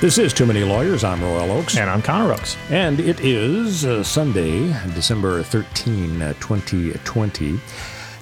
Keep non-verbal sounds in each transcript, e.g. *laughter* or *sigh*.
This is Too Many Lawyers. I'm Royal Oakes. And I'm Connor Oakes. And it is uh, Sunday, December 13, uh, 2020.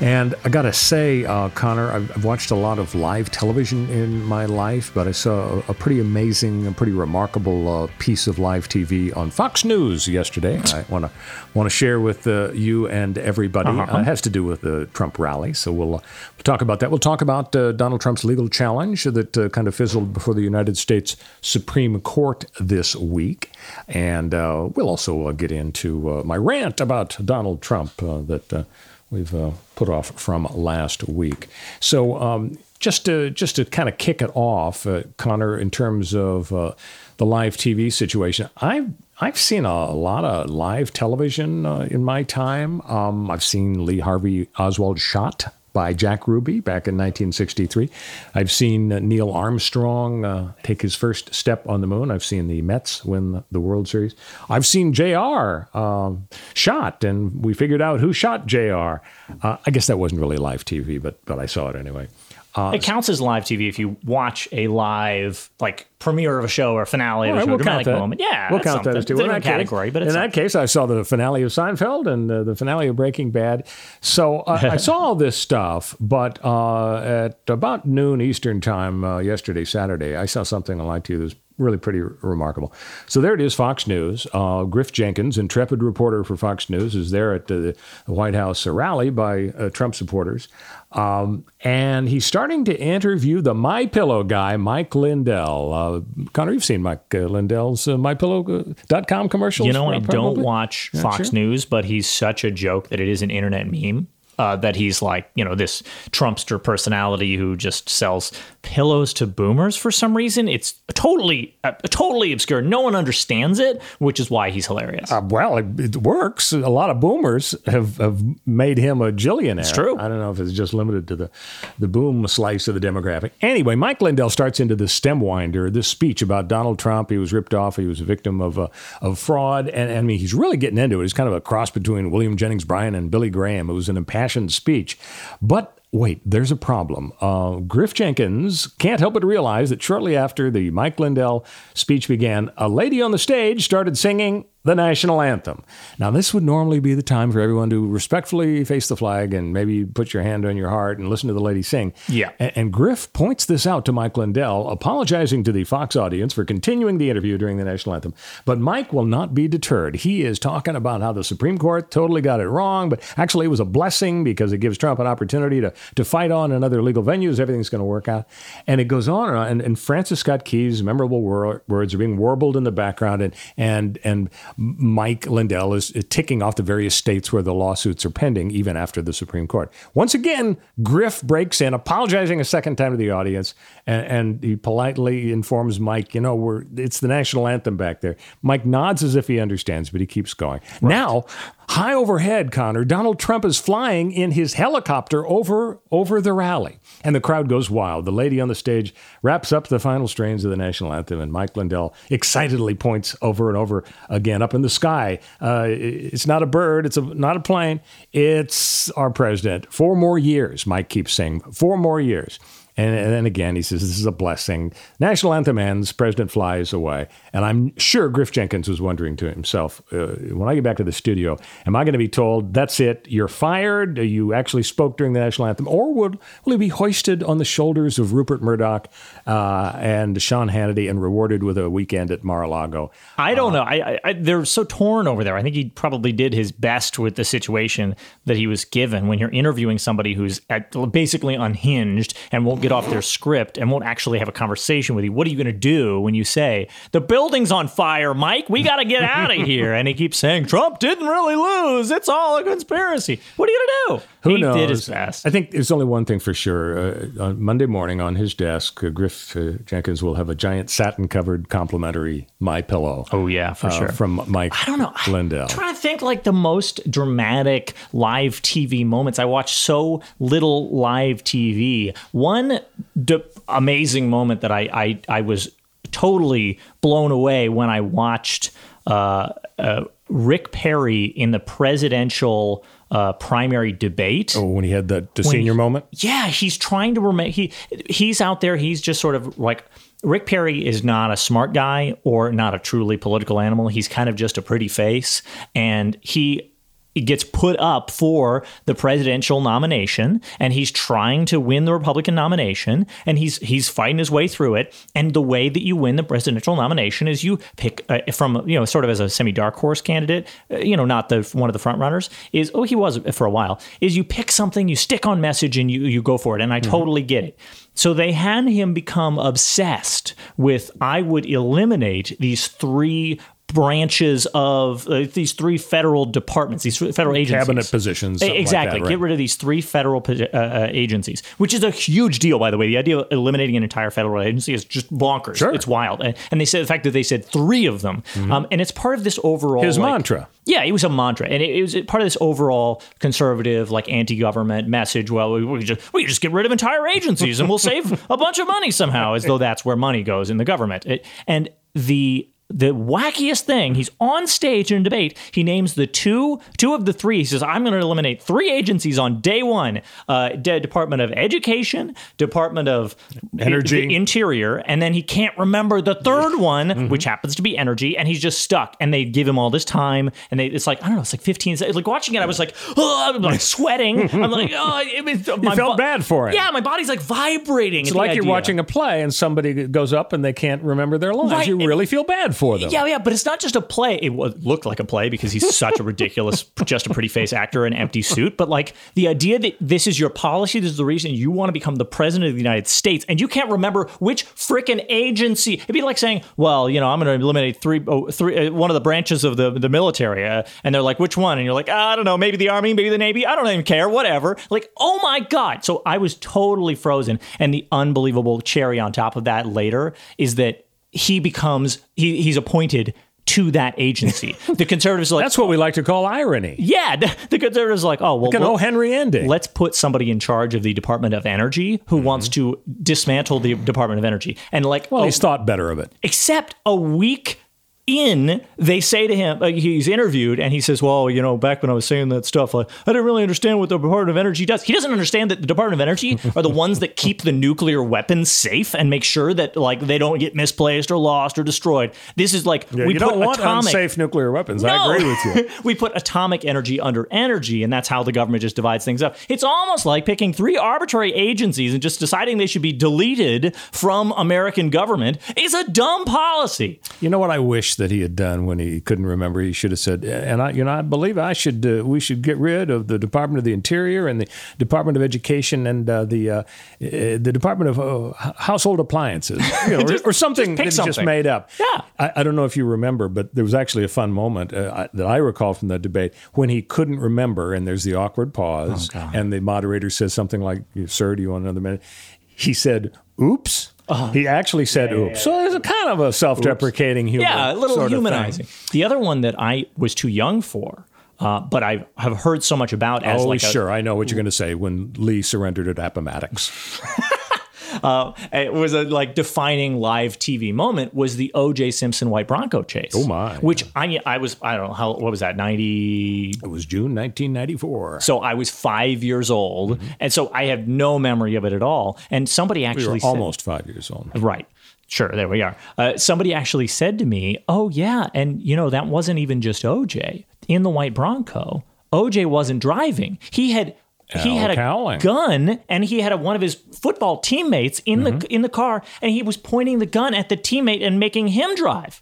And I got to say, uh, Connor, I've, I've, watched a lot of live television in my life, but I saw a, a pretty amazing, a pretty remarkable uh, piece of live TV on Fox News yesterday. I want to want to share with uh, you and everybody. Uh-huh. it has to do with the Trump rally, so we'll, we'll talk about that. We'll talk about uh, Donald Trump's legal challenge that uh, kind of fizzled before the United States Supreme Court this week, and we'll also get into my rant about Donald Trump that we've uh, put off from last week. So um, just to just to kind of kick it off, uh, Connor, in terms of uh, the live TV situation, I've I've seen a lot of live television uh, in my time. Um, I've seen Lee Harvey Oswald shot by Jack Ruby back in 1963. I've seen uh, Neil Armstrong uh, take his first step on the moon. I've seen the Mets win the World Series. I've seen JR um, shot, and we figured out who shot JR. Uh, I guess that wasn't really live TV, but but I saw it anyway. Uh, it counts as live TV if you watch a live like premiere of a show or finale of a show, we'll dramatic moment. Yeah, we'll count that as two. that category, case, but in something. that case, I saw the finale of Seinfeld and uh, the finale of Breaking Bad. So uh, I *laughs* saw all this stuff, but uh, at about noon Eastern time uh, yesterday, Saturday, I saw something on live TV that was really pretty remarkable. So there it is, Fox News. Uh, Griff Jenkins, intrepid reporter for Fox News, is there at the, the White House rally by uh, Trump supporters. Um, and he's starting to interview the My Pillow guy, Mike Lindell. Uh, Connor, you've seen Mike uh, Lindell's uh, MyPillow.com commercials. You know, I don't watch Fox sure. News, but he's such a joke that it is an internet meme uh, that he's like, you know, this Trumpster personality who just sells pillows to boomers for some reason. It's totally, uh, totally obscure. No one understands it, which is why he's hilarious. Uh, well, it, it, works. A lot of boomers have, have made him a jillionaire. It's true. I don't know if it's just limited to the, the boom slice of the demographic. Anyway, Mike Lindell starts into the stem winder, this speech about Donald Trump. He was ripped off. He was a victim of, uh, of fraud. And, and I mean, he's really getting into it. He's kind of a cross between William Jennings Bryan and Billy Graham. It was an impassioned impassioned speech. But wait, there's a problem. Uh, Griff Jenkins can't help but realize that shortly after the Mike Lindell speech began, a lady on the stage started singing the national anthem. Now, this would normally be the time for everyone to respectfully face the flag and maybe put your hand on your heart and listen to the lady sing. Yeah. And, and Griff points this out to Mike Lindell, apologizing to the Fox audience for continuing the interview during the national anthem. But Mike will not be deterred. He is talking about how the Supreme Court totally got it wrong, but actually it was a blessing because it gives Trump an opportunity to, to fight on in other legal venues. Everything's going to work out. And it goes on and on. And, and Francis Scott Key's memorable wor- words are being warbled in the background. And, and, and Mike Lindell is ticking off the various states where the lawsuits are pending, even after the Supreme Court. Once again, Griff breaks in, apologizing a second time to the audience, and, and he politely informs Mike, you know, we're it's the national anthem back there. Mike nods as if he understands, but he keeps going. Right. Now, high overhead, Connor, Donald Trump is flying in his helicopter over over the rally, and the crowd goes wild. The lady on the stage wraps up the final strains of the national anthem, and Mike Lindell excitedly points over and over again up in the sky. Uh, it's not a bird, it's a, not a plane, it's our president. Four more years, Mike keeps saying. Four more years. And, and then again, he says, This is a blessing. National anthem ends, president flies away. And I'm sure Griff Jenkins was wondering to himself, uh, when I get back to the studio, am I going to be told, That's it, you're fired? You actually spoke during the national anthem? Or would, will he be hoisted on the shoulders of Rupert Murdoch uh, and Sean Hannity and rewarded with a weekend at Mar a Lago? I don't uh, know. I, I, they're so torn over there. I think he probably did his best with the situation that he was given when you're interviewing somebody who's at, basically unhinged and won't get off their script and won't actually have a conversation with you. What are you going to do when you say the building's on fire, Mike? We got to get out of here. And he keeps saying Trump didn't really lose. It's all a conspiracy. What are you going to do? Who he knows? did his best. I think there's only one thing for sure. Uh, on Monday morning on his desk, uh, Griff uh, Jenkins will have a giant satin-covered complimentary My Pillow. Oh yeah, for uh, sure. From Mike I don't know. Lindell. I'm trying to think like the most dramatic live TV moments. I watch so little live TV. One d- amazing moment that I, I I was totally blown away when I watched uh, uh, Rick Perry in the presidential uh, primary debate. Oh, when he had that the senior he- moment. Yeah, he's trying to remain. He he's out there. He's just sort of like Rick Perry is not a smart guy or not a truly political animal. He's kind of just a pretty face, and he. He gets put up for the presidential nomination, and he's trying to win the Republican nomination, and he's he's fighting his way through it. And the way that you win the presidential nomination is you pick uh, from you know sort of as a semi dark horse candidate, uh, you know, not the one of the front runners. Is oh he was for a while. Is you pick something, you stick on message, and you you go for it. And I totally get it. So they had him become obsessed with I would eliminate these three branches of uh, these three federal departments, these federal agencies. Cabinet positions, something like exactly. that, right. Get rid of these three federal uh, uh, agencies, which is a huge deal, by the way. The idea of eliminating an entire federal agency is just bonkers. Sure. It's wild. And, and they said the fact that they said three of them, um, and it's part of this overall His like- mantra. yeah, it was a mantra, and it, it was part of this overall conservative, like anti-government message. Well, we, we just we just get rid of entire agencies, and we'll save a bunch of money somehow, as though that's where money goes in the government. It- and the the wackiest thing, he's on stage in a debate. He names the two two of the three. He says, "I'm going to eliminate three agencies on day one: uh, De- Department of Education, Department of Energy. Interior, and then he can't remember the third *laughs* one, which happens to be energy, and he's just stuck. And they give him all this time, and they, it's like I don't know, it's like 15. seconds. Like watching it, I was like, oh, I'm like *laughs* sweating. I'm like, oh, it was, my felt bad for it. Yeah, my body's like vibrating. It's like you're idea. watching a play and somebody goes up and they can't remember their lines. Right, You really feel bad for them. Yeah, yeah, but it's not just a play. It looked like a play because he's such a *laughs* ridiculous, just a pretty face actor in an empty suit. But like the idea that this is your policy, this is the reason you want to become the president of the United States, and you can't remember which freaking agency. It'd be like saying, "Well, you know, I'm going to eliminate three, oh, three, uh, one of the branches of the the military," uh, and they're like, "Which one?" And you're like, "I don't know, maybe the army, maybe the navy. I don't even care, whatever." Like, oh my god! So I was totally frozen, and the unbelievable cherry on top of that later is that he becomes he, he's appointed to that agency. *laughs* The conservatives are like That's what we like to call irony. yeah, the, the conservatives are like, oh well, Like well. Henry ending. let's put somebody in charge of the Department of Energy who mm-hmm. wants to dismantle the Department of Energy. And like, well, oh, he's thought better of it. except a week in, they say to him, uh, he's interviewed, and he says, Well, you know, back when I was saying that stuff, I, I didn't really understand what the Department of Energy does. He doesn't understand that the Department of Energy *laughs* are the ones that keep the nuclear weapons safe and make sure that, like, they don't get misplaced or lost or destroyed. This is like, Yeah, we you put don't want atomic. unsafe nuclear weapons. I agree with you. *laughs* we put atomic energy under energy, and that's how the government just divides things up. It's almost like picking three arbitrary agencies and just deciding they should be deleted from American government is a dumb policy. You know what I wish that he had done when he couldn't remember? He should have said, and I, you know, I believe I should, uh, we should get rid of the Department of the Interior and the Department of Education and uh, the uh, uh, the Department of uh, Household Appliances, *laughs* you know, or- Just- or, something just he just made up. Yeah. I, I don't know if you remember, but there was actually a fun moment uh, I, that I recall from the debate when he couldn't remember, and there's the awkward pause, Oh, and the moderator says something like, "Sir, do you want another minute?" He said, "Oops." Uh-huh. He actually said "oops," so it's a kind of a self-deprecating humor. Yeah, a little humanizing. The other one that I was too young for, uh, but I have heard so much about as Oh, like a, sure. I know what you're going to say when Lee surrendered at Appomattox. *laughs* uh, it was a like defining live TV moment was the O.J. Simpson White Bronco chase. Oh, my. Which I I was I don't know how what was that ninety It was June 1994. So I was five years old, and so I have no memory of it at all. And somebody we actually said, almost five years old. right. Sure, there we are. Uh, somebody actually said to me, "Oh yeah, and you know that wasn't even just OJ in the white Bronco. OJ wasn't driving. He had." He had a Cowling. gun, and he had a, one of his football teammates in the in the car, and he was pointing the gun at the teammate and making him drive.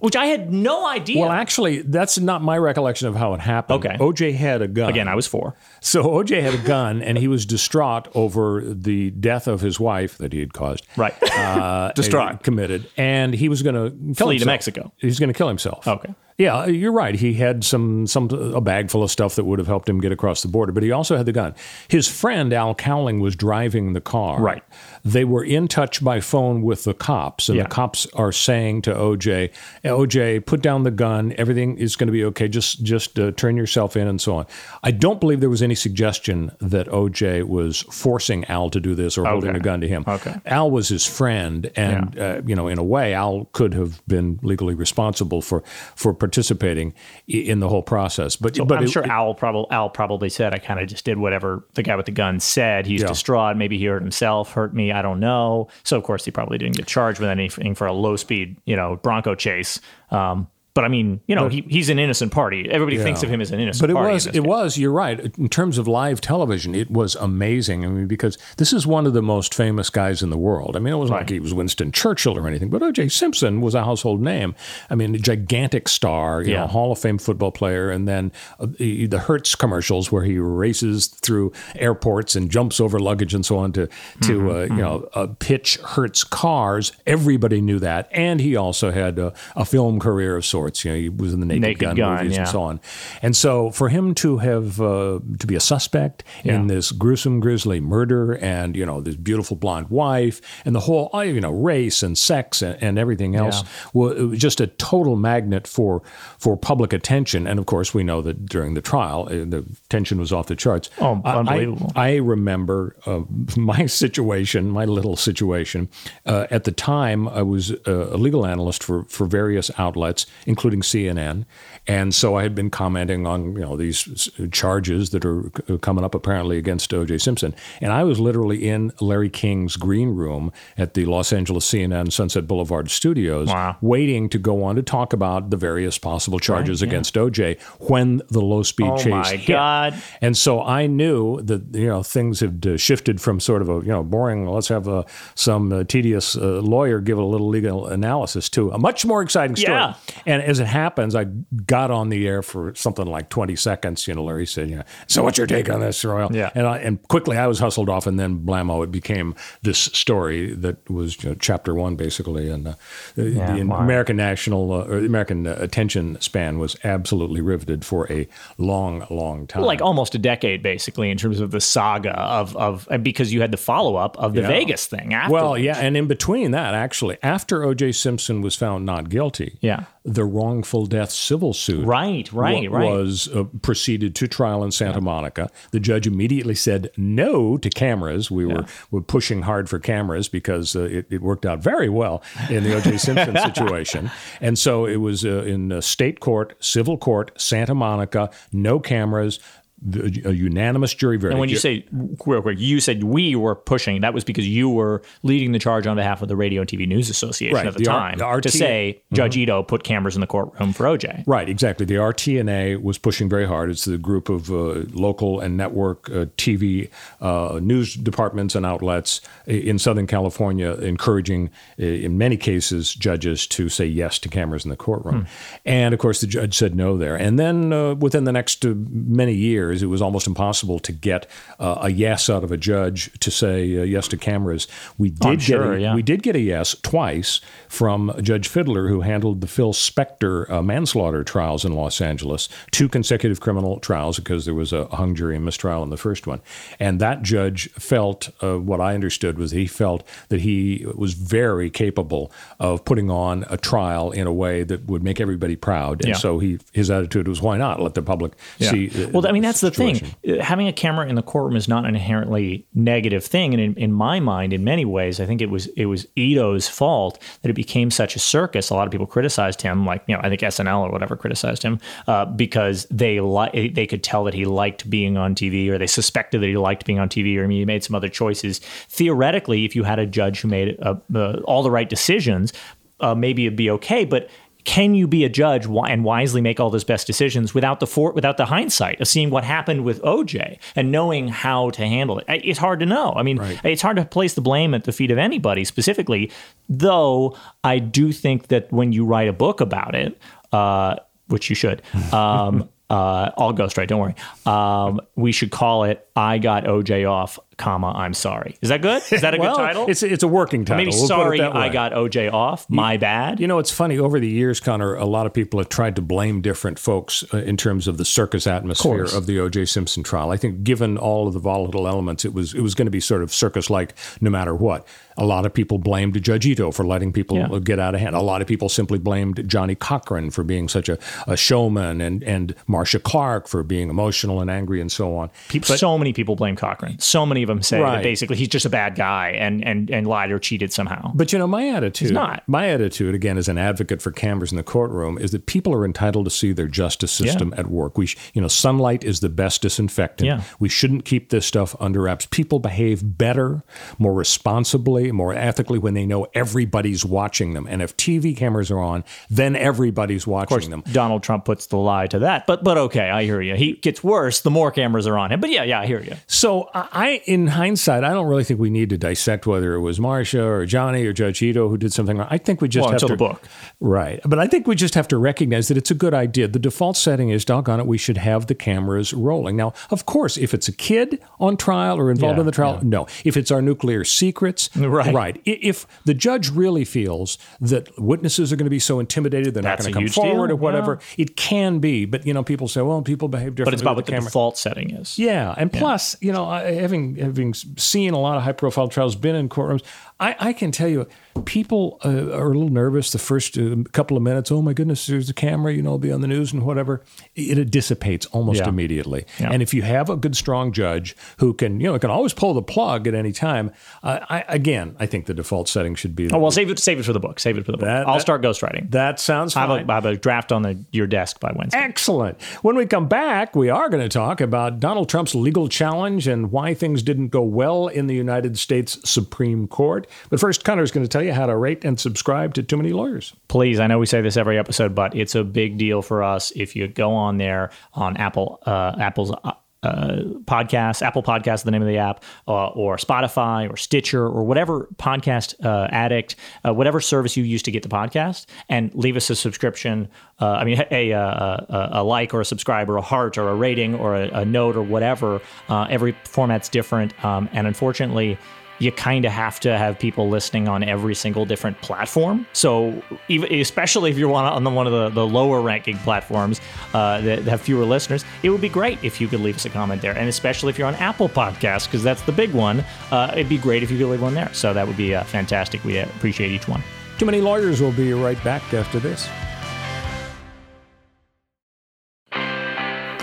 which I had no idea. Well, actually, that's not my recollection of how it happened. Okay. OJ had a gun. Again, I was four. So OJ had a gun, and he was distraught over the death of his wife that he had caused. Right. Uh, *laughs* Distraught. committed, and he was going to Flee to Mexico. He's going to kill himself. Okay. Yeah, you're right. He had some some a bag full of stuff that would have helped him get across the border, but he also had the gun. His friend Al Cowling was driving the car. Right. They were in touch by phone with the cops, and Yeah. the cops are saying to OJ, "OJ, put down the gun. Everything is going to be okay. Just just uh, turn yourself in and so on." I don't believe there was any suggestion that OJ was forcing Al to do this or holding a gun to him. Okay. Al was his friend, and uh, you know, in a way, Al could have been legally responsible for for participating in the whole process. But but I'm it- sure Al probably Al probably said I kind of just did whatever the guy with the gun said. He's Yeah. distraught. Maybe he hurt himself, hurt me. I don't know. So of course he probably didn't get charged with anything for a low speed, you know, Bronco chase. Um, but I mean, you know, he, he's an innocent party. Everybody thinks of him as an innocent But it party. was, it case. was. You're right. In terms of live television, it was amazing. I mean, because this is one of the most famous guys in the world. I mean, it wasn't like he was Winston Churchill or anything, but O.J. Simpson was a household name. I mean, a gigantic star, you Yeah. know, Hall of Fame football player, and then uh, the the Hertz commercials where he races through airports and jumps over luggage and so on to to Mm-hmm, uh, you know uh, pitch Hertz cars. Everybody knew that, and he also had a, a film career of sorts. You know, he was in the Naked, Naked Gun, Gun, movies yeah. and so on. And so for him to have uh, to be a suspect in this gruesome, grisly murder, and you know this beautiful blonde wife, and the whole uh, you know race and sex and, and everything else, wa- it was just a total magnet for for public attention. And of course, we know that during the trial, uh, the tension was off the charts. Oh, I- I- I remember uh, *laughs* my situation, my little situation. Uh, at the time, I was uh, a legal analyst for, for various outlets, including CNN, and so I had been commenting on you know these charges that are coming up apparently against O.J. Simpson, and I was literally in Larry King's green room at the Los Angeles CNN Sunset Boulevard studios, Wow. waiting to go on to talk about the various possible charges Right, yeah. against O.J. when the low speed Oh chase my hit. God. And so I knew that you know things had uh, shifted from sort of a you know boring. Let's have uh, some uh, tedious uh, lawyer give a little legal analysis to a much more exciting story. Yeah. And as it happens, I got on the air for something like twenty seconds. You know, Larry said, "You know, so what's your take on this, Royal?" Yeah. And I, and quickly I was hustled off, and then blammo, it became this story that was you know, chapter one basically, and uh, the, Yeah, the wow. American national uh, or the American uh, attention span was absolutely riveted for a long, long time. like almost a decade basically in terms of the saga of of because you had the follow up of the Yeah. Vegas thing after. Well, yeah, and in between that, actually, after O.J. Simpson was found not guilty, Yeah. The wrongful death civil suit, Right, right, wa- right. was uh, proceeded to trial in Santa Monica. The judge immediately said no to cameras. We were were pushing hard for cameras because uh, it, it worked out very well in the O.J. Simpson *laughs* situation, and so it was uh, in uh, state court, civil court, Santa Monica, no cameras. The, a unanimous jury verdict. And when you say real quick, you said we were pushing. That was because you were leading the charge on behalf of the Radio and TV News Association Right, at the, the R- time the RT to say Judge Ito put cameras in the courtroom for OJ. Right, exactly. The RTNA was pushing very hard. It's the group of uh, local and network uh, TV uh, news departments and outlets in Southern California, encouraging, in many cases, judges to say yes to cameras in the courtroom. And of course, the judge said no there. And then uh, within the next uh, many years, it was almost impossible to get uh, a yes out of a judge to say uh, yes to cameras. We did I'm get sure, a, yeah. we did get a yes twice from Judge Fidler, who handled the Phil Spector uh, manslaughter trials in Los Angeles, two consecutive criminal trials because there was a hung jury and mistrial in the first one. And that judge felt, uh, what I understood was he felt that he was very capable of putting on a trial in a way that would make everybody proud. And Yeah. so he his attitude was, why not let the public see? uh, Well, I mean, that's the thing. situation. Uh, Having a camera in the courtroom is not an inherently negative thing, and in, in my mind, in many ways, I think it was it was Ito's fault that it became such a circus. A lot of people criticized him, like you know, I think SNL or whatever criticized him uh, because they li- they could tell that he liked being on TV, or they suspected that he liked being on TV, or I mean, he made some other choices. Theoretically, if you had a judge who made uh, uh, all the right decisions, uh, maybe it'd be okay, but can you be a judge and wisely make all those best decisions without the for, without the hindsight of seeing what happened with OJ and knowing how to handle it? It's hard to know. I mean, right. it's hard to place the blame at the feet of anybody specifically. Though I do think that when you write a book about it, uh, which you should, *laughs* um, uh, I'll go straight. Don't worry. Um, we should call it "I Got OJ Off comma I'm sorry. Is that good? Is that a *laughs* well, good title? It's it's a working title. maybe we'll sorry I got OJ off. My bad. You know, it's funny. Over the years, Connor, a lot of people have tried to blame different folks uh, in terms of the circus atmosphere of, of the OJ Simpson trial. I think, given all of the volatile elements, it was it was going to be sort of circus like no matter what. A lot of people blamed Judge Ito for letting people yeah. get out of hand. A lot of people simply blamed Johnnie Cochran for being such a, a showman, and and Marcia Clark for being emotional and angry and so on. People, but, so many people blame Cochran. So many of them say right. that basically he's just a bad guy and and and lied or cheated somehow. But you know, my attitude, he's not. My attitude, again, as an advocate for cameras in the courtroom, is that people are entitled to see their justice system yeah. at work. We, sh- you know, sunlight is the best disinfectant. Yeah. We shouldn't keep this stuff under wraps. People behave better, more responsibly, more ethically when they know everybody's watching them. And if TV cameras are on, then everybody's watching course, them. Donald Trump puts the lie to that. But but okay, I hear you. He gets worse the more cameras are on him. But yeah, yeah, I hear you. So I, in hindsight, I don't really think we need to dissect whether it was Marcia or Johnnie or Judge Ito who did something wrong. I think we just well, have to the book, right? But I think we just have to recognize that it's a good idea. The default setting is, doggone it, we should have the cameras rolling. Now, of course, if it's a kid on trial or involved yeah, in the trial, yeah. no. If it's our nuclear secrets, right, right. If the judge really feels that witnesses are going to be so intimidated they're That's not going to come forward deal. or whatever, yeah. it can be. But you know, people say, well, people behave differently. But it's about what the, the default setting is. Yeah, and plus, you know, having having seen a lot of high profile trials, been in courtrooms, I, I can tell you, people uh, are a little nervous the first uh, couple of minutes. Oh my goodness, there's a camera, you know, I'll be on the news and whatever. It, it dissipates almost yeah. immediately. Yeah. And if you have a good, strong judge who can, you know, can always pull the plug at any time, uh, I, again, I think the default setting should be. Oh well, save it, save it for the book. Save it for the book. That, I'll that, start ghostwriting. That sounds. I have, a, I have a draft on the, your desk by Wednesday. Excellent. When we come back, we are going to talk about Donald Trump's legal challenge and why things didn't go well in the United States Supreme Court. But first, Connor's going to tell you how to rate and subscribe to Too Many Lawyers. Please, I know we say this every episode, but it's a big deal for us if you go on there on Apple, uh, Apple's. Uh, uh, podcast, Apple Podcast, the name of the app, uh, or Spotify, or Stitcher, or whatever podcast uh, addict, uh, whatever service you use to get the podcast, and leave us a subscription. Uh, I mean, a, a, a, a, like or a subscribe or a heart or a rating or a, a note or whatever. Uh, every format's different, um, and unfortunately you kind of have to have people listening on every single different platform. So, even, especially if you're on, on one of the, the lower ranking platforms uh, that have fewer listeners, it would be great if you could leave us a comment there. And especially if you're on Apple Podcasts, because that's the big one, uh, it'd be great if you could leave one there. So, that would be uh, fantastic. We appreciate each one. Too many lawyers will be right back after this.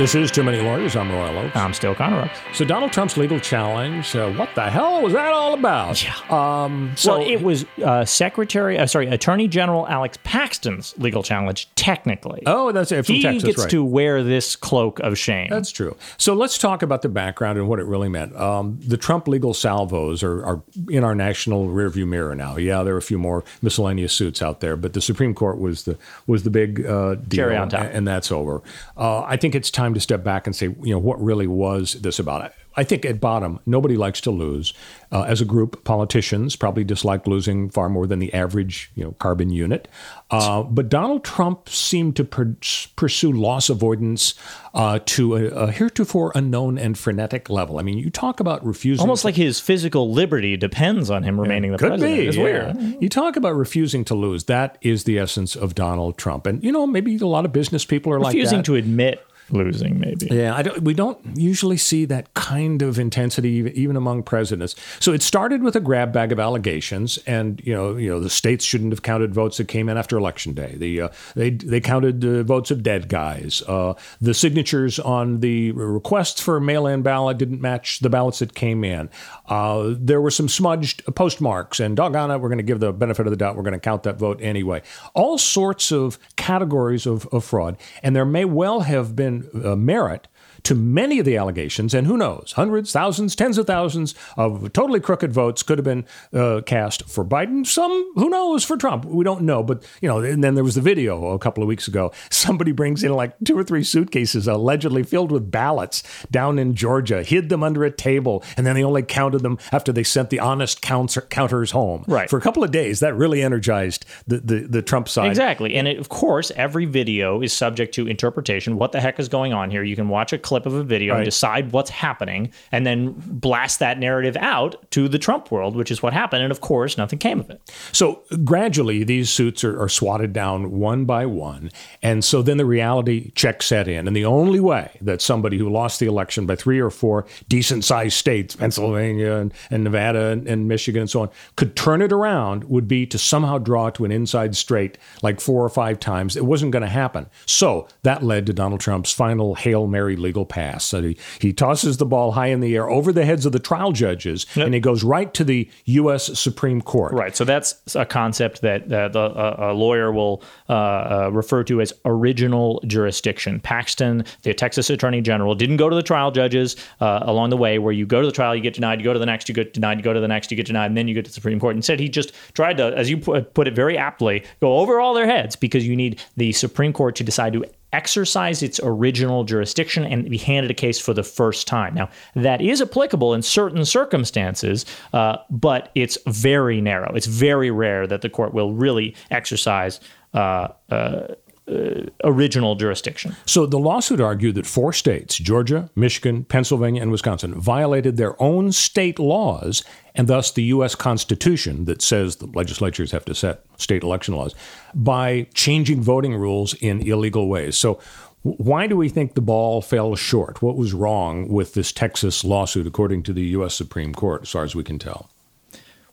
This is Too Many Lawyers. I'm Royal Oakes. I'm still Connor. So Donald Trump's legal challenge, uh, what the hell was that all about? Yeah. Um, so well, it was uh, Secretary, uh, sorry, Attorney General Alex Paxton's legal challenge, technically. Oh, that's it. From he Texas, gets right. to wear this cloak of shame. That's true. So let's talk about the background and what it really meant. Um, the Trump legal salvos are, are in our national rearview mirror now. Yeah, there are a few more miscellaneous suits out there, but the Supreme Court was the was the big uh, deal, Cherry on top. and, and that's over. Uh, I think it's time to step back and say, you know, what really was this about? I think at bottom, nobody likes to lose. Uh, as a group, politicians probably dislike losing far more than the average, you know, carbon unit. Uh, but Donald Trump seemed to per- pursue loss avoidance uh, to a, a, heretofore unknown and frenetic level. I mean, you talk about refusing, almost to, like his physical liberty depends on him remaining yeah, the could president. Be, it's yeah. weird. You talk about refusing to lose. That is the essence of Donald Trump. And you know, maybe a lot of business people are refusing like refusing to admit losing maybe. Yeah I don't, we don't usually see that kind of intensity even among presidents. So it started with a grab bag of allegations and you know you know the states shouldn't have counted votes that came in after election day. The uh, they they counted uh, votes of dead guys. Uh, the signatures on the requests for mail-in ballot didn't match the ballots that came in. Uh, there were some smudged postmarks and doggone it we're going to give the benefit of the doubt we're going to count that vote anyway. All sorts of categories of, of fraud and there may well have been Uh, merit to many of the allegations, and who knows, hundreds, thousands, tens of thousands of totally crooked votes could have been uh, cast for Biden. Some, who knows, for Trump. We don't know. But, you know, and then there was the video a couple of weeks ago. *laughs* Somebody brings in like two or three suitcases allegedly filled with ballots down in Georgia, hid them under a table, and then they only counted them after they sent the honest counters home. Right. For a couple of days, that really energized the, the, the Trump side. Exactly. And it, of course, every video is subject to interpretation. What the heck is going on here? You can watch a clip of a video right. and decide what's happening and then blast that narrative out to the Trump world, which is what happened. And of course, nothing came of it. So gradually, these suits are, are swatted down one by one. And so then the reality check set in. And the only way that somebody who lost the election by three or four decent sized states, Pennsylvania and, and Nevada and, and Michigan and so on, could turn it around would be to somehow draw to an inside straight like four or five times. It wasn't going to happen. So that led to Donald Trump's final Hail Mary legal pass. So he, he tosses the ball high in the air over the heads of the trial judges yep. and he goes right to the U.S. Supreme Court. Right. So that's a concept that uh, the, uh, a lawyer will uh, uh, refer to as original jurisdiction. Paxton, the Texas Attorney General, didn't go to the trial judges uh, along the way where you go to the trial, you get denied, you go to the next, you get denied, you go to the next, you get denied, and then you get to the Supreme Court. Instead, he just tried to, as you put it very aptly, go over all their heads because you need the Supreme Court to decide to exercise its original jurisdiction and be handed a case for the first time. Now, that is applicable in certain circumstances, uh, but it's very narrow. It's very rare that the court will really exercise uh, uh, uh, original jurisdiction. So the lawsuit argued that four states, Georgia, Michigan, Pennsylvania, and Wisconsin, violated their own state laws and thus the U.S. Constitution that says the legislatures have to set state election laws by changing voting rules in illegal ways. So why do we think the ball fell short? What was wrong with this Texas lawsuit, according to the U.S. Supreme Court, as far as we can tell?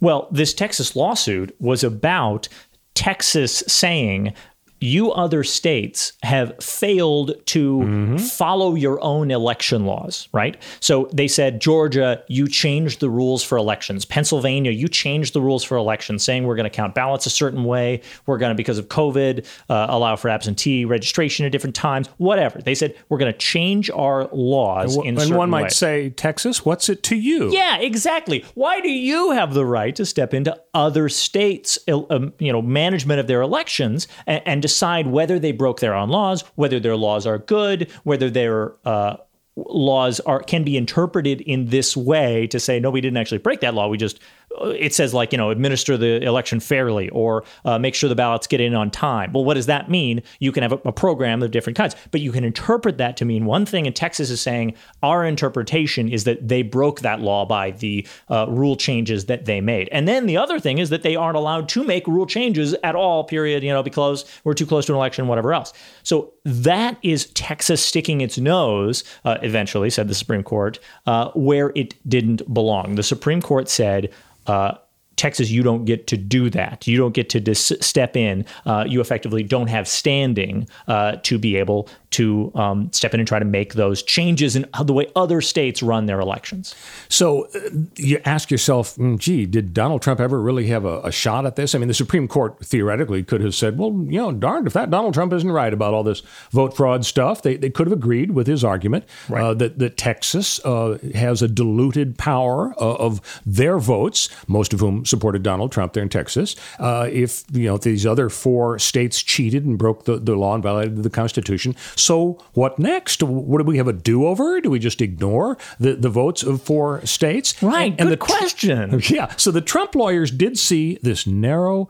Well, this Texas lawsuit was about Texas saying you other states have failed to mm-hmm. follow your own election laws, right? So they said, Georgia, you changed the rules for elections. Pennsylvania, you changed the rules for elections, saying we're going to count ballots a certain way. We're going to, because of COVID, uh, allow for absentee registration at different times, whatever. They said, we're going to change our laws and, in and one might say, Texas, what's it to you? Yeah, exactly. Why do you have the right to step into other states' um, you know, management of their elections and, and decide whether they broke their own laws, whether their laws are good, whether their uh, laws are can be interpreted in this way to say no we didn't actually break that law. We just it says like you know administer the election fairly or uh, make sure the ballots get in on time. Well what does that mean? You can have a, a, program of different kinds but you can interpret that to mean one thing and texas is saying our interpretation is that they broke that law by the uh, rule changes that they made. And then the other thing is that they aren't allowed to make rule changes at all period you know because we're too close to an election whatever else. So that is texas sticking its nose uh, eventually said the supreme court uh, where it didn't belong. The supreme court said uh, Texas, you don't get to do that. You don't get to dis- step in. Uh, you effectively don't have standing uh, to be able to um, step in and try to make those changes in the way other states run their elections. So uh, you ask yourself, mm, gee, did Donald Trump ever really have a, a, shot at this? I mean, the Supreme Court theoretically could have said, well, you know, darned if that Donald Trump isn't right about all this vote fraud stuff. They, they could have agreed with his argument right. uh, that, that Texas uh, has a diluted power uh, of their votes, most of whom supported Donald Trump there in Texas. Uh, if, you know, these other four states cheated and broke the, the law and violated the Constitution, so what next? What do we have a do over? Do we just ignore the, the votes of four states? Right. And, good the question. *laughs* Yeah. So the Trump lawyers did see this narrow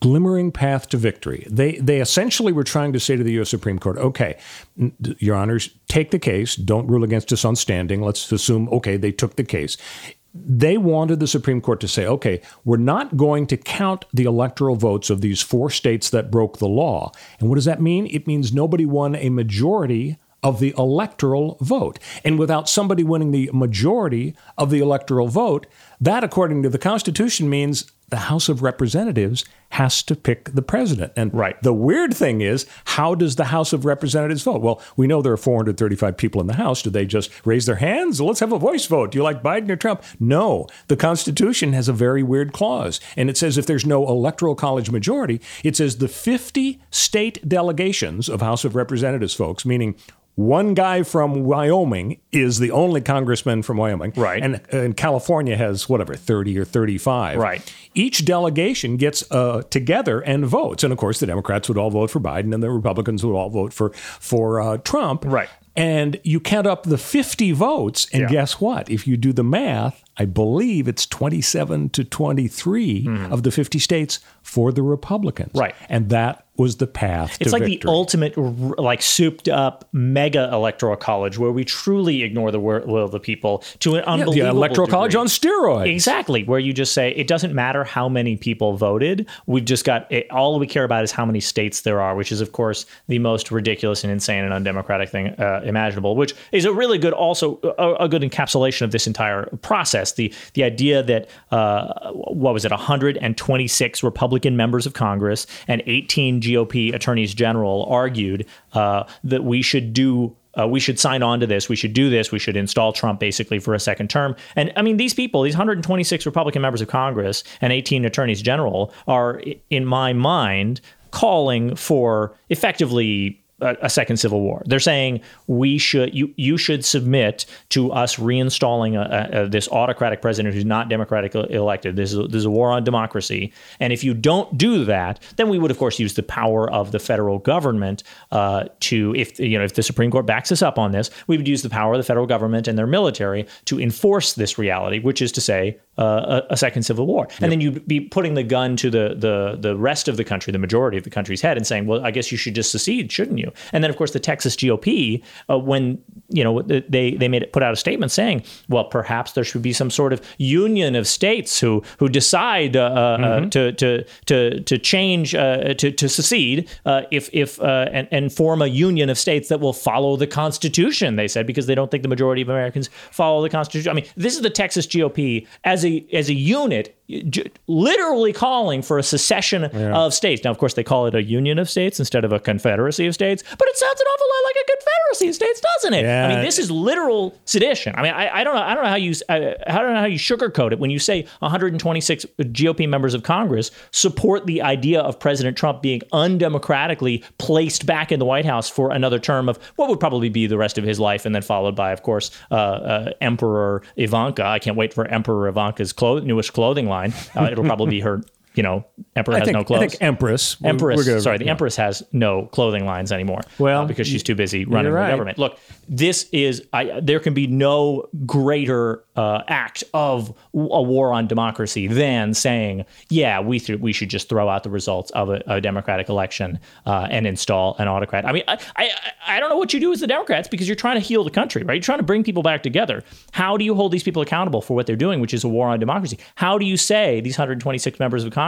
glimmering path to victory. They they essentially were trying to say to the U.S. Supreme Court, okay, Your Honors, take the case. Don't rule against us on standing. Let's assume, okay, they took the case they wanted the Supreme Court to say, okay, we're not going to count the electoral votes of these four states that broke the law. And what does that mean? It means nobody won a majority of the electoral vote. And without somebody winning the majority of the electoral vote, that, according to the Constitution, means the House of Representatives has to pick the president. And right. the weird thing is, how does the House of Representatives vote? Well, we know there are 435 people in the House. Do they just raise their hands? Let's have a voice vote. Do you like Biden or Trump? No. The Constitution has a very weird clause. And it says if there's no electoral college majority, it says the 50 state delegations of House of Representatives folks, meaning one guy from Wyoming is the only congressman from Wyoming. Right. And, and California has whatever, 30 or 35. Right. Each delegation gets uh, together and votes. And of course, the Democrats would all vote for Biden and the Republicans would all vote for, for uh, Trump. Right. And you count up the 50 votes. And Yeah. guess what? If you do the math, I believe it's 27 to 23 of the 50 states for the Republicans. Right. And that was the path It's like victory. the ultimate, like souped up mega electoral college where we truly ignore the will of the people to an Yeah, unbelievable the electoral college on steroids. Exactly, where you just say it doesn't matter how many people voted. We've just got it, all we care about is how many states there are, which is of course the most ridiculous and insane and undemocratic thing uh, imaginable. Which is a really good, also a, a good encapsulation of this entire process. The the idea that uh, what was it, 126 Republican members of Congress and 18 GOP attorneys general argued uh, that we should do uh, we should sign on to this. We should do this. We should install Trump basically for a second term. And I mean, these people, these 126 Republican members of Congress and 18 attorneys general, are, in my mind, calling for effectively a, a second civil war. They're saying we should you you should submit to us reinstalling a, a, this autocratic president who's not democratically elected. This is, this is a war on democracy. And if you don't do that, then we would of course use the power of the federal government uh, to if you know if the Supreme Court backs us up on this, we would use the power of the federal government and their military to enforce this reality, which is to say uh, a, a second civil war. And then you'd be putting the gun to the the the rest of the country, the majority of the country's head, and saying, "Well, I guess you should just secede, shouldn't you?" And then, of course, the Texas GOP, uh, when you know they they made it put out a statement saying, "Well, perhaps there should be some sort of union of states who who decide uh, uh, to to to to change uh, to to secede uh, if if uh, and and form a union of states that will follow the Constitution." They said because they don't think the majority of Americans follow the Constitution. I mean, this is the Texas GOP as a as a unit. Literally calling for a secession of states. Now, of course, they call it a union of states instead of a confederacy of states, but it sounds an awful lot like a confederacy of states, doesn't it? I mean, this is literal sedition. I mean, I, I don't know. I don't know how you I, I don't know how you sugarcoat it when you say 126 GOP members of Congress support the idea of President Trump being undemocratically placed back in the White House for another term of what would probably be the rest of his life, and then followed by, of course, uh, uh, Emperor Ivanka. I can't wait for Emperor Ivanka's clo- newest clothing line. Uh, it'll probably be her. You know, Emperor I has think, no I think Empress. We're- Empress, we're sorry, the yeah. Empress has no clothing lines anymore. Well, uh, because she's too busy running right. the government. Look, this is I, there can be no greater uh, act of a war on democracy than saying, yeah, we th- we should just throw out the results of a, a democratic election uh, and install an autocrat. I mean, I, I I don't know what you do as the Democrats because you're trying to heal the country, right? You're trying to bring people back together. How do you hold these people accountable for what they're doing, which is a war on democracy? How do you say these 126 members of Congress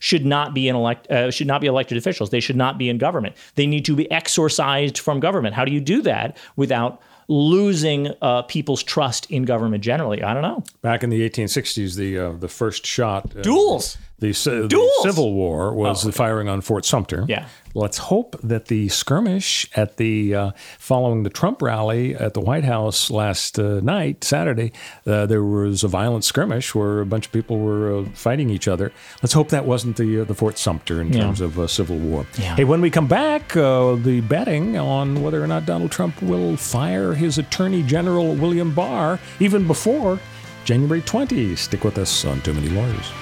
should not be in elect uh, should not be elected officials? They should not be in government. They need to be exorcised from government. How do you do that without losing uh, people's trust in government generally? I don't know. Back in the 1860s, the uh, the first shot. Uh, Duels. The, the Civil War was the firing on Fort Sumter. Yeah. Let's hope that the skirmish at the uh, following the Trump rally at the White House last uh, night, Saturday, uh, there was a violent skirmish where a bunch of people were uh, fighting each other. Let's hope that wasn't the uh, the Fort Sumter in Yeah. terms of uh, civil war. Yeah. Hey, when we come back, uh, the betting on whether or not Donald Trump will fire his Attorney General William Barr even before January 20. Stick with us on Too Many Lawyers.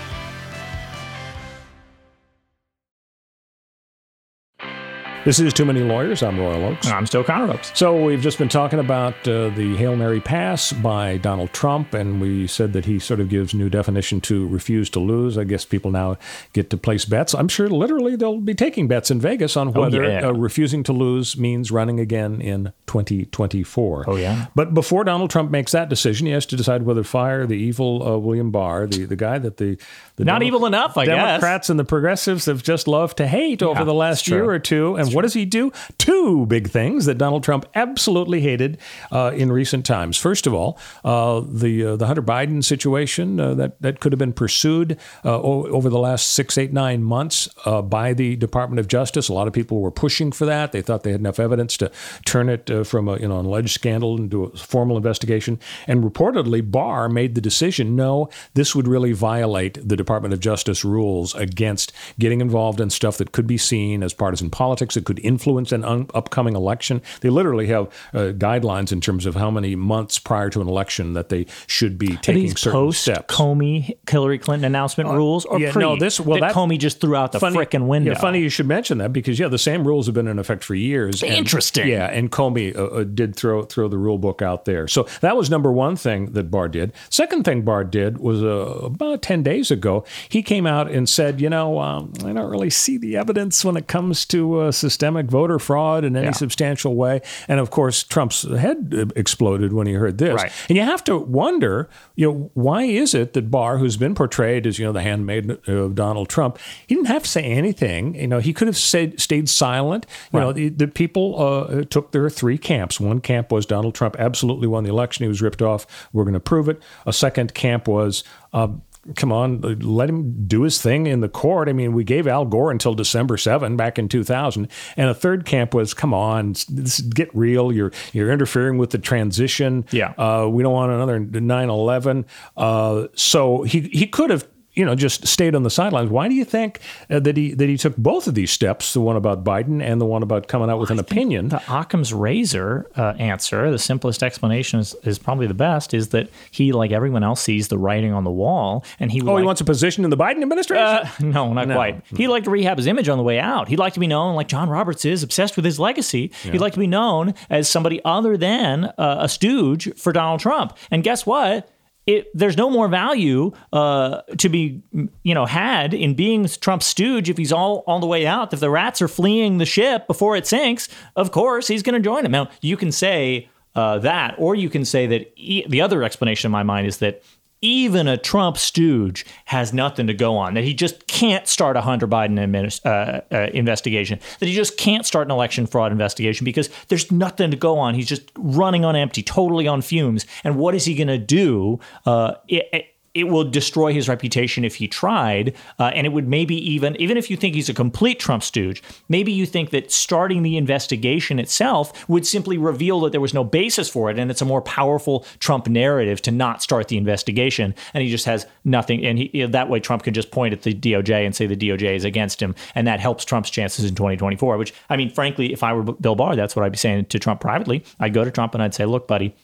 This is Too Many Lawyers. I'm Royal Oakes. And I'm still Connor Oakes. So we've just been talking about uh, the Hail Mary pass by Donald Trump, and we said that he sort of gives new definition to refuse to lose. I guess people now get to place bets. I'm sure literally they'll be taking bets in Vegas on whether yeah. uh, refusing to lose means running again in 2024. Oh, yeah. But before Donald Trump makes that decision, he has to decide whether to fire the evil uh, William Barr, the, the guy that the, the Not Demo- evil enough, I guess. Democrats and the progressives have just loved to hate over the last year or two. And what does he do? Two big things that Donald Trump absolutely hated uh, in recent times. First of all, uh, the uh, the Hunter Biden situation uh, that that could have been pursued uh, o- over the last six, eight, nine months by the Department of Justice. A lot of people were pushing for that. They thought they had enough evidence to turn it from a you know an alleged scandal into a formal investigation. And reportedly, Barr made the decision: no, this would really violate the Department of Justice rules against getting involved in stuff that could be seen as partisan politics that could influence an un- upcoming election. They literally have uh, guidelines in terms of how many months prior to an election that they should be taking certain post steps. Comey Hillary Clinton announcement rules or yeah, pre? no, this- well, that, that- Comey just threw out the frickin' window. Yeah, funny you should mention that because yeah, the same rules have been in effect for years. and- Interesting. yeah, and Comey uh, uh, did throw throw the rule book out there. So that was number one thing that Barr did. Second thing Barr did was uh, about ten days ago, he came out and said, you know, um, I don't really see the evidence when it comes to uh, systemic voter fraud in any Yeah. substantial way. And of course, Trump's head exploded when he heard this. Right. And you have to wonder, you know, why is it that Barr, who's been portrayed as, you know, the handmaid of Donald Trump, he didn't have to say anything. You know, he could have said, stayed silent. You know, the, the people uh, took their three camps. One camp was Donald Trump absolutely won the election. He was ripped off. We're going to prove it. A second camp was, uh, come on, let him do his thing in the court. I mean, we gave Al Gore until December 7 back in 2000. And a third camp was, come on, this, get real. You're you're interfering with the transition. Yeah. Uh, we don't want another 9 11. Uh, so he, he could have. You know, just stayed on the sidelines. Why do you think uh, that he that he took both of these steps, the one about Biden and the one about coming out with an opinion? The Occam's razor uh, answer, the simplest explanation is, is probably the best, is that he, like everyone else, sees the writing on the wall, and he. oh, like, he wants a position in the Biden administration. Uh, *laughs* no, not No. quite. He'd like to rehab his image on the way out. He'd like to be known, like John Roberts is, obsessed with his legacy. He'd like to be known as somebody other than uh, a stooge for Donald Trump. And guess what? It, there's no more value uh, to be, you know, had in being Trump's stooge if he's all on the way out. If the rats are fleeing the ship before it sinks, of course he's going to join him. Now you can say uh, that, or you can say that the other explanation in my mind is that even a Trump stooge has nothing to go on, that he just can't start a Hunter Biden adminis- uh, uh, investigation, that he just can't start an election fraud investigation because there's nothing to go on. He's just running on empty, totally on fumes. And what is he going to do? Uh, it will destroy his reputation if he tried, uh, and it would maybe even even if you think he's a complete Trump stooge, maybe you think that starting the investigation itself would simply reveal that there was no basis for it, and it's a more powerful Trump narrative to not start the investigation, and he just has nothing, and he, you know, that way Trump can just point at the DOJ and say the DOJ is against him, and that helps Trump's chances in 2024. Which I mean, frankly, if I were Bill Barr, that's what I'd be saying to Trump privately. I'd go to Trump and I'd say, look, buddy.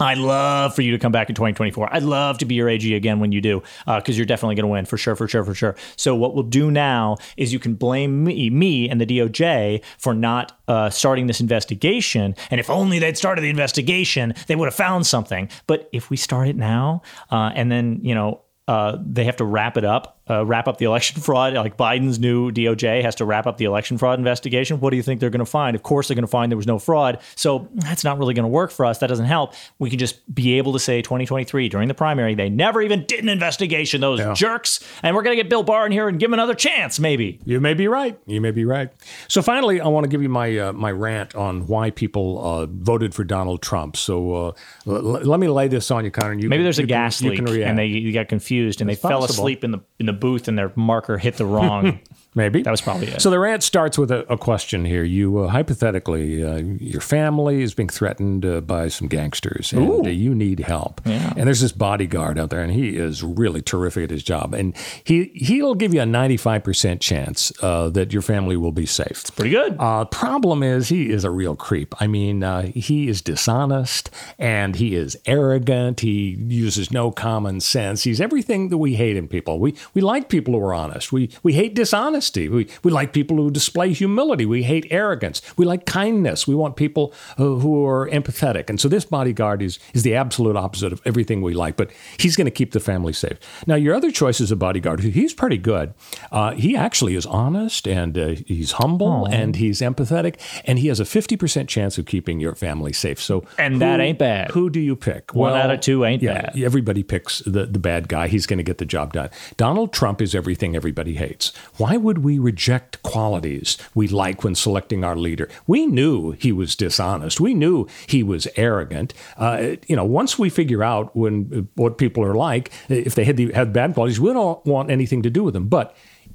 I'd love for you to come back in 2024. I'd love to be your AG again when you do, because you're definitely going to win for sure, for sure, for sure. So what we'll do now is you can blame me, me and the DOJ for not uh, starting this investigation. And if only they'd started the investigation, they would have found something. But if we start it now, uh, and then you know uh, they have to wrap it up, uh, wrap up the election *laughs* fraud. Like Biden's new DOJ has to wrap up the election fraud investigation. What do you think they're going to find? Of course, they're going to find there was no fraud. So that's not really going to work for us. That doesn't help. We can just be able to say 2023 during the primary, they never even did an investigation, those jerks. And we're going to get Bill Barr in here and give him another chance, maybe. You may be right. You may be right. So finally, I want to give you my uh, my rant on why people uh, voted for Donald Trump. So uh, l- let me lay this on you, Connor. You Maybe can- there's a can- gas leak and they got confused and It's they fell possible. asleep in the in the booth and their marker hit the wrong. *laughs* Maybe That was probably it. So the rant starts with a, a question here. You uh, hypothetically, uh, your family is being threatened uh, by some gangsters, and uh, you need help. Yeah. And there's this bodyguard out there, and he is really terrific at his job, and he he'll give you a 95 percent chance uh, that your family will be safe. It's pretty good. Uh, problem is, he is a real creep. I mean, uh, he is dishonest and he is arrogant. He uses no common sense. He's everything that we hate in people. We we like people who are honest. We we hate dishonesty. We we like people who display humility. We hate arrogance. We like kindness. We want people who, who are empathetic. And so this bodyguard is is the absolute opposite of everything we like. But he's going to keep the family safe. Now, your other choice is a bodyguard. He's pretty good. Uh, he actually is honest and uh, he's humble and he's empathetic and he has a 50% chance of keeping your family safe. So And that ain't bad. Who do you pick? One out of two ain't yeah, bad. Everybody picks the, the bad guy. He's going to get the job done. Donald Trump is everything everybody hates. Why would we reject qualities we like when selecting our leader? We knew he was dishonest. We knew he was arrogant. Uh, you know, once we figure out when what people are like, if they had the, had bad qualities, we don't want anything to do with them. But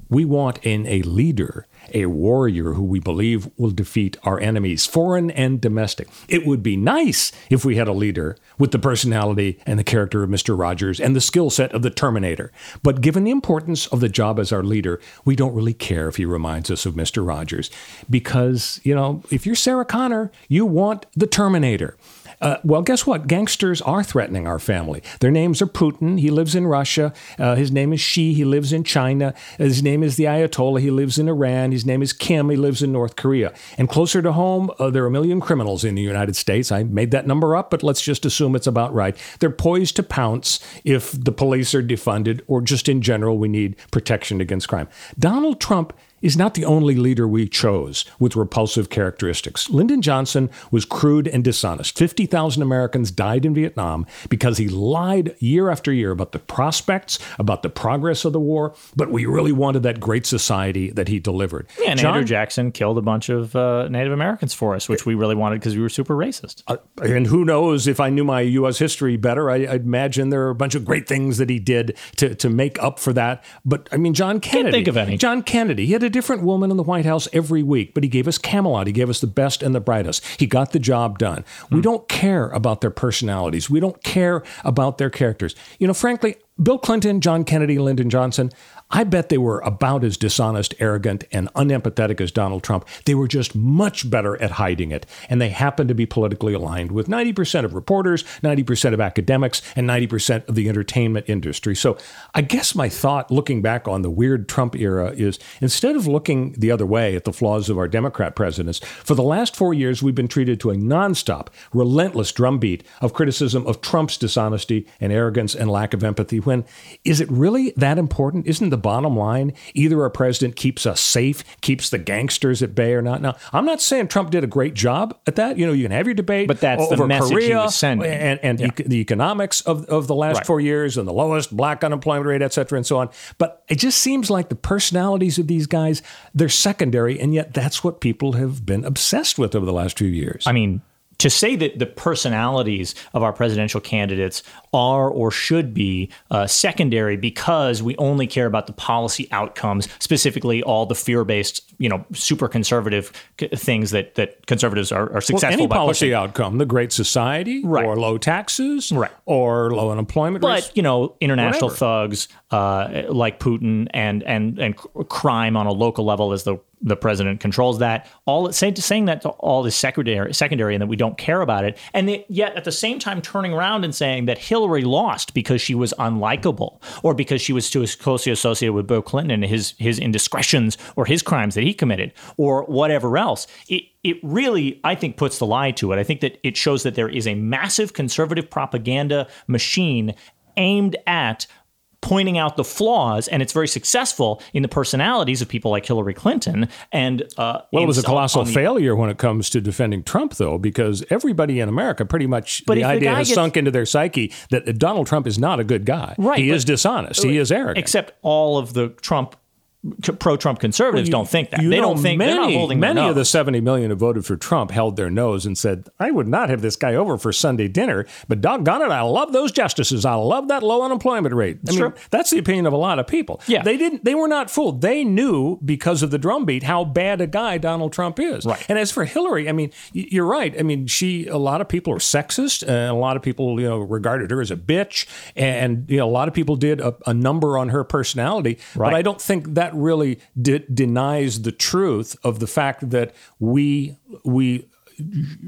We want in a leader a warrior who we believe will defeat our enemies, foreign and domestic. It would be nice if we had a leader with the personality and the character of Mr. Rogers and the skill set of the Terminator. But given the importance of the job as our leader, we don't really care if he reminds us of Mr. Rogers. Because, you know, if you're Sarah Connor, you want the Terminator. Uh, well, guess what? Gangsters are threatening our family. Their names are Putin. He lives in Russia. Uh, his name is Xi. He lives in China. His name is the Ayatollah. He lives in Iran. His name is Kim. He lives in North Korea. And closer to home, uh, there are a million criminals in the United States. I made that number up, but let's just assume it's about right. They're poised to pounce if the police are defunded or just in general, we need protection against crime. Donald Trump is not the only leader we chose with repulsive characteristics. Lyndon Johnson was crude and dishonest. 50,000 Americans died in Vietnam because he lied year after year about the prospects, about the progress of the war, but we really wanted that great society that he delivered. Yeah, and John, Andrew Jackson killed a bunch of uh, Native Americans for us, which we really wanted because we were super racist. Uh, and who knows, if I knew my U.S. history better, I, would imagine there are a bunch of great things that he did to, to make up for that. But I mean, John Kennedy. Can't think of any. John Kennedy, he had a different woman in the White House every week, but he gave us Camelot. He gave us the best and the brightest. He got the job done. Mm. We hmm. don't care about their personalities. We don't care about their characters. You know, frankly, Bill Clinton, John Kennedy, Lyndon Johnson, I bet they were about as dishonest, arrogant, and unempathetic as Donald Trump. They were just much better at hiding it. And they happened to be politically aligned with 90% of reporters, 90% of academics, and 90% of the entertainment industry. So I guess my thought looking back on the weird Trump era is instead of looking the other way at the flaws of our Democrat presidents, for the last four years, we've been treated to a nonstop, relentless drumbeat of criticism of Trump's dishonesty and arrogance and lack of empathy. When is it really that important? Isn't the the bottom line. Either our president keeps us safe, keeps the gangsters at bay or not. Now, I'm not saying Trump did a great job at that. You know, you can have your debate, but that's over the message Korea he was sending. and, and yeah. e- the economics of, of the last right. four years and the lowest black unemployment rate, et cetera, and so on. But it just seems like the personalities of these guys, they're secondary, and yet that's what people have been obsessed with over the last few years. I mean, to say that the personalities of our presidential candidates are or should be uh, secondary because we only care about the policy outcomes, specifically all the fear-based, you know, super conservative things that that conservatives are, are successful. Well, any policy pushing. outcome, the Great Society, right. or low taxes, right. or low unemployment, but you know, international whatever. thugs uh, like Putin and and and crime on a local level as the the president controls that. All saying saying that all is secondary, secondary, and that we don't care about it, and yet at the same time turning around and saying that Hillary lost because she was unlikable, or because she was too closely associated with Bill Clinton and his his indiscretions or his crimes that he committed, or whatever else. It it really, I think, puts the lie to it. I think that it shows that there is a massive conservative propaganda machine aimed at pointing out the flaws, and it's very successful in the personalities of people like Hillary Clinton. And uh, well, it was a colossal the, failure when it comes to defending Trump, though, because everybody in America pretty much the idea the has gets, sunk into their psyche that Donald Trump is not a good guy. Right, he is dishonest. He is arrogant. Except all of the Trump pro-Trump conservatives well, you, don't think that. They don't think many, they're not holding Many of the 70 million who voted for Trump held their nose and said, "I would not have this guy over for Sunday dinner, but doggone it, I love those justices. I love that low unemployment rate." I mean, that's the opinion of a lot of people. Yeah. They didn't they were not fooled. They knew because of the drumbeat how bad a guy Donald Trump is. Right. And as for Hillary, I mean, you're right. I mean, she a lot of people are sexist and a lot of people, you know, regarded her as a bitch and you know, a lot of people did a, a number on her personality, right. but I don't think that really de- denies the truth of the fact that we we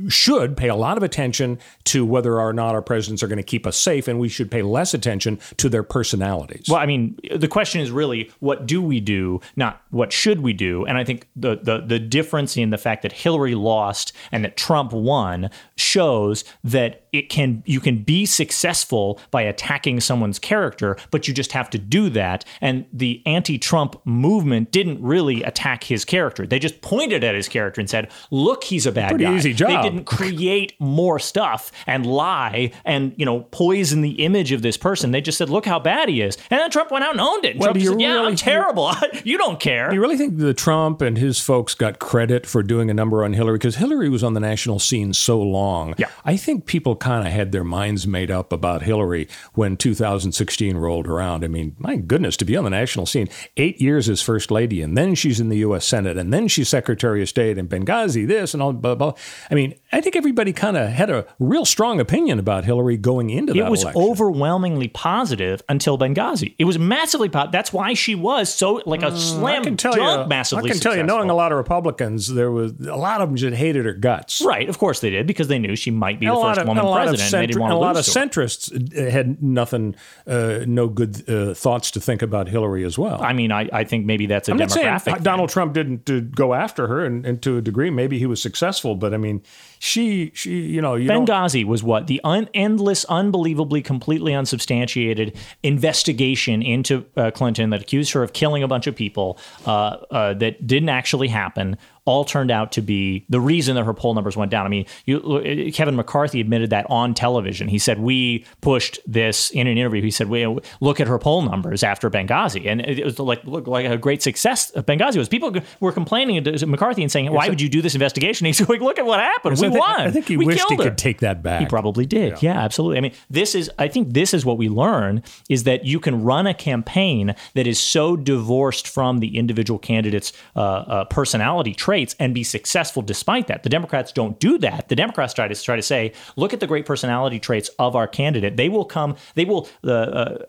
should pay a lot of attention to whether or not our presidents are going to keep us safe, and we should pay less attention to their personalities. Well, I mean, the question is really what do we do, not what should we do. And I think the the, the difference in the fact that Hillary lost and that Trump won shows that it can you can be successful by attacking someone's character, but you just have to do that. And the anti-Trump movement didn't really attack his character; they just pointed at his character and said, "Look, he's a bad Pretty guy." Easy job. They didn't create more stuff and lie and you know poison the image of this person. They just said, "Look how bad he is," and then Trump went out and owned it. And Well, Trump said, "Yeah, really- I'm terrible. *laughs* you don't care." Do you really think that Trump and his folks got credit for doing a number on Hillary? Because Hillary was on the national scene so long. Yeah. I think people kind of had their minds made up about Hillary when 2016 rolled around. I mean, my goodness, to be on the national scene, eight years as First Lady, and then she's in the U.S. Senate, and then she's Secretary of State, and Benghazi, this, and all, blah, blah. I mean, I think everybody kind of had a real strong opinion about Hillary going into that It was election. overwhelmingly positive until Benghazi. It was massively positive. That's why she was so like a slam Mm, I can tell dunk you, massively I can tell you, knowing a lot of Republicans, there was a lot of them just hated her guts. Right, of course they did because they knew she might be And the first of, woman and a lot president. and they didn't centri- want and to a lot of lose to her. centrists uh, had nothing, uh, no good uh, thoughts to think about Hillary as well. I mean, I, I think maybe that's a I'm not saying demographic. thing. Donald Trump didn't go after her, and, and to a degree, maybe he was successful. But I mean, she, she, you know, you Benghazi was what the un- endless, unbelievably, completely unsubstantiated investigation into uh, Clinton that accused her of killing a bunch of people uh, uh, that didn't actually happen. All turned out to be the reason that her poll numbers went down. I mean, you, Kevin McCarthy admitted that on television. He said we pushed this in an interview. He said, "We look at her poll numbers after Benghazi," and it was like look like a great success. Benghazi was people were complaining to McCarthy and saying, "Why would you do this investigation?" He's *laughs* like, "Look at what happened. We I think, won. I think he we wished he her." could take that back. He probably did. Yeah. absolutely. I mean, this is I think this is what we learn is that you can run a campaign that is so divorced from the individual candidate's uh, uh, personality traits and be successful despite that. The Democrats don't do that. The Democrats try to try to say, look at the great personality traits of our candidate. They will come. They will uh,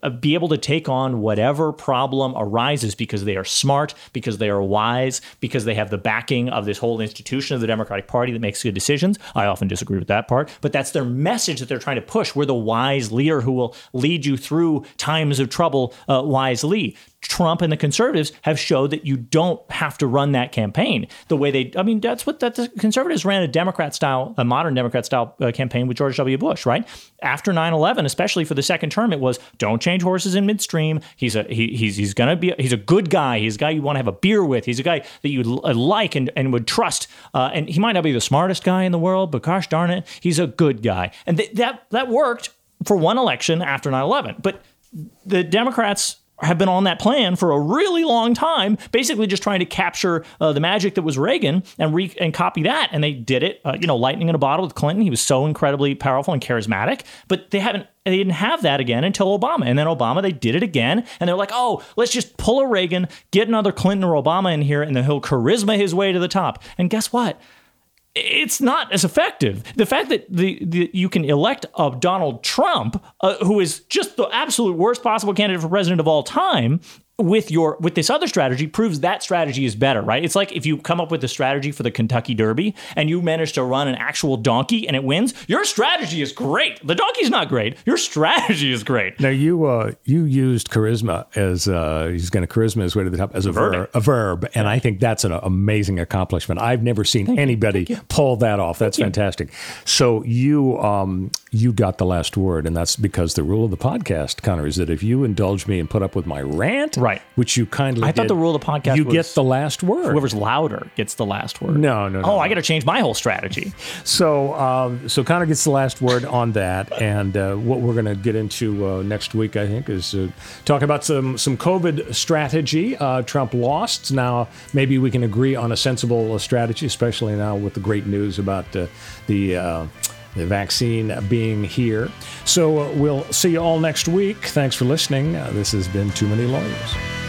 uh, be able to take on whatever problem arises because they are smart, because they are wise, because they have the backing of this whole institution of the Democratic Party that makes good decisions. I often disagree with that part, but that's their message that they're trying to push. We're the wise leader who will lead you through times of trouble uh, wisely. Trump and the conservatives have showed that you don't have to run that campaign the way they. I mean, that's what that the conservatives ran a Democrat style, a modern Democrat style uh, campaign with George W. Bush, right? After 9/11, especially for the second term, it was don't change horses in midstream. He's a he, he's he's gonna be he's a good guy. He's a guy you want to have a beer with. He's a guy that you like and, and would trust. Uh, and he might not be the smartest guy in the world, but gosh darn it, he's a good guy. And th- that that worked for one election after 9/11. But the Democrats have been on that plan for a really long time, basically just trying to capture uh, the magic that was Reagan and re- and copy that. And they did it, uh, you know, lightning in a bottle with Clinton. He was so incredibly powerful and charismatic, but they haven't. They didn't have that again until Obama, and then Obama they did it again, and they're like, "Oh, let's just pull a Reagan, get another Clinton or Obama in here, and then he'll charisma his way to the top." And guess what? It's not as effective. The fact that the, the you can elect a Donald Trump, uh, who is just the absolute worst possible candidate for president of all time, with your with this other strategy proves that strategy is better, right? It's like if you come up with a strategy for the Kentucky Derby and you manage to run an actual donkey and it wins, your strategy is great. The donkey's not great. Your strategy is great. Now you uh, you used charisma as uh, he's going to charisma his way to the top as a verb, a verb, and I think that's an amazing accomplishment. I've never seen anybody pull that off. That's fantastic. So you um, you got the last word, and that's because the rule of the podcast, Connor, is that if you indulge me and put up with my rant, Right. Which you kindly, I thought did, the rule of the podcast you get the last word. Whoever's louder gets the last word. No, no, no, Oh, no. I got to change my whole strategy. So, um, so Connor gets the last word on that, and uh, what we're going to get into uh, next week, I think, is uh, talk about some some COVID strategy. Uh, Trump lost. Now, maybe we can agree on a sensible uh, strategy, especially now with the great news about uh, the. The vaccine being here. So uh, we'll see you all next week. Thanks for listening. Uh, this has been Too Many Lawyers.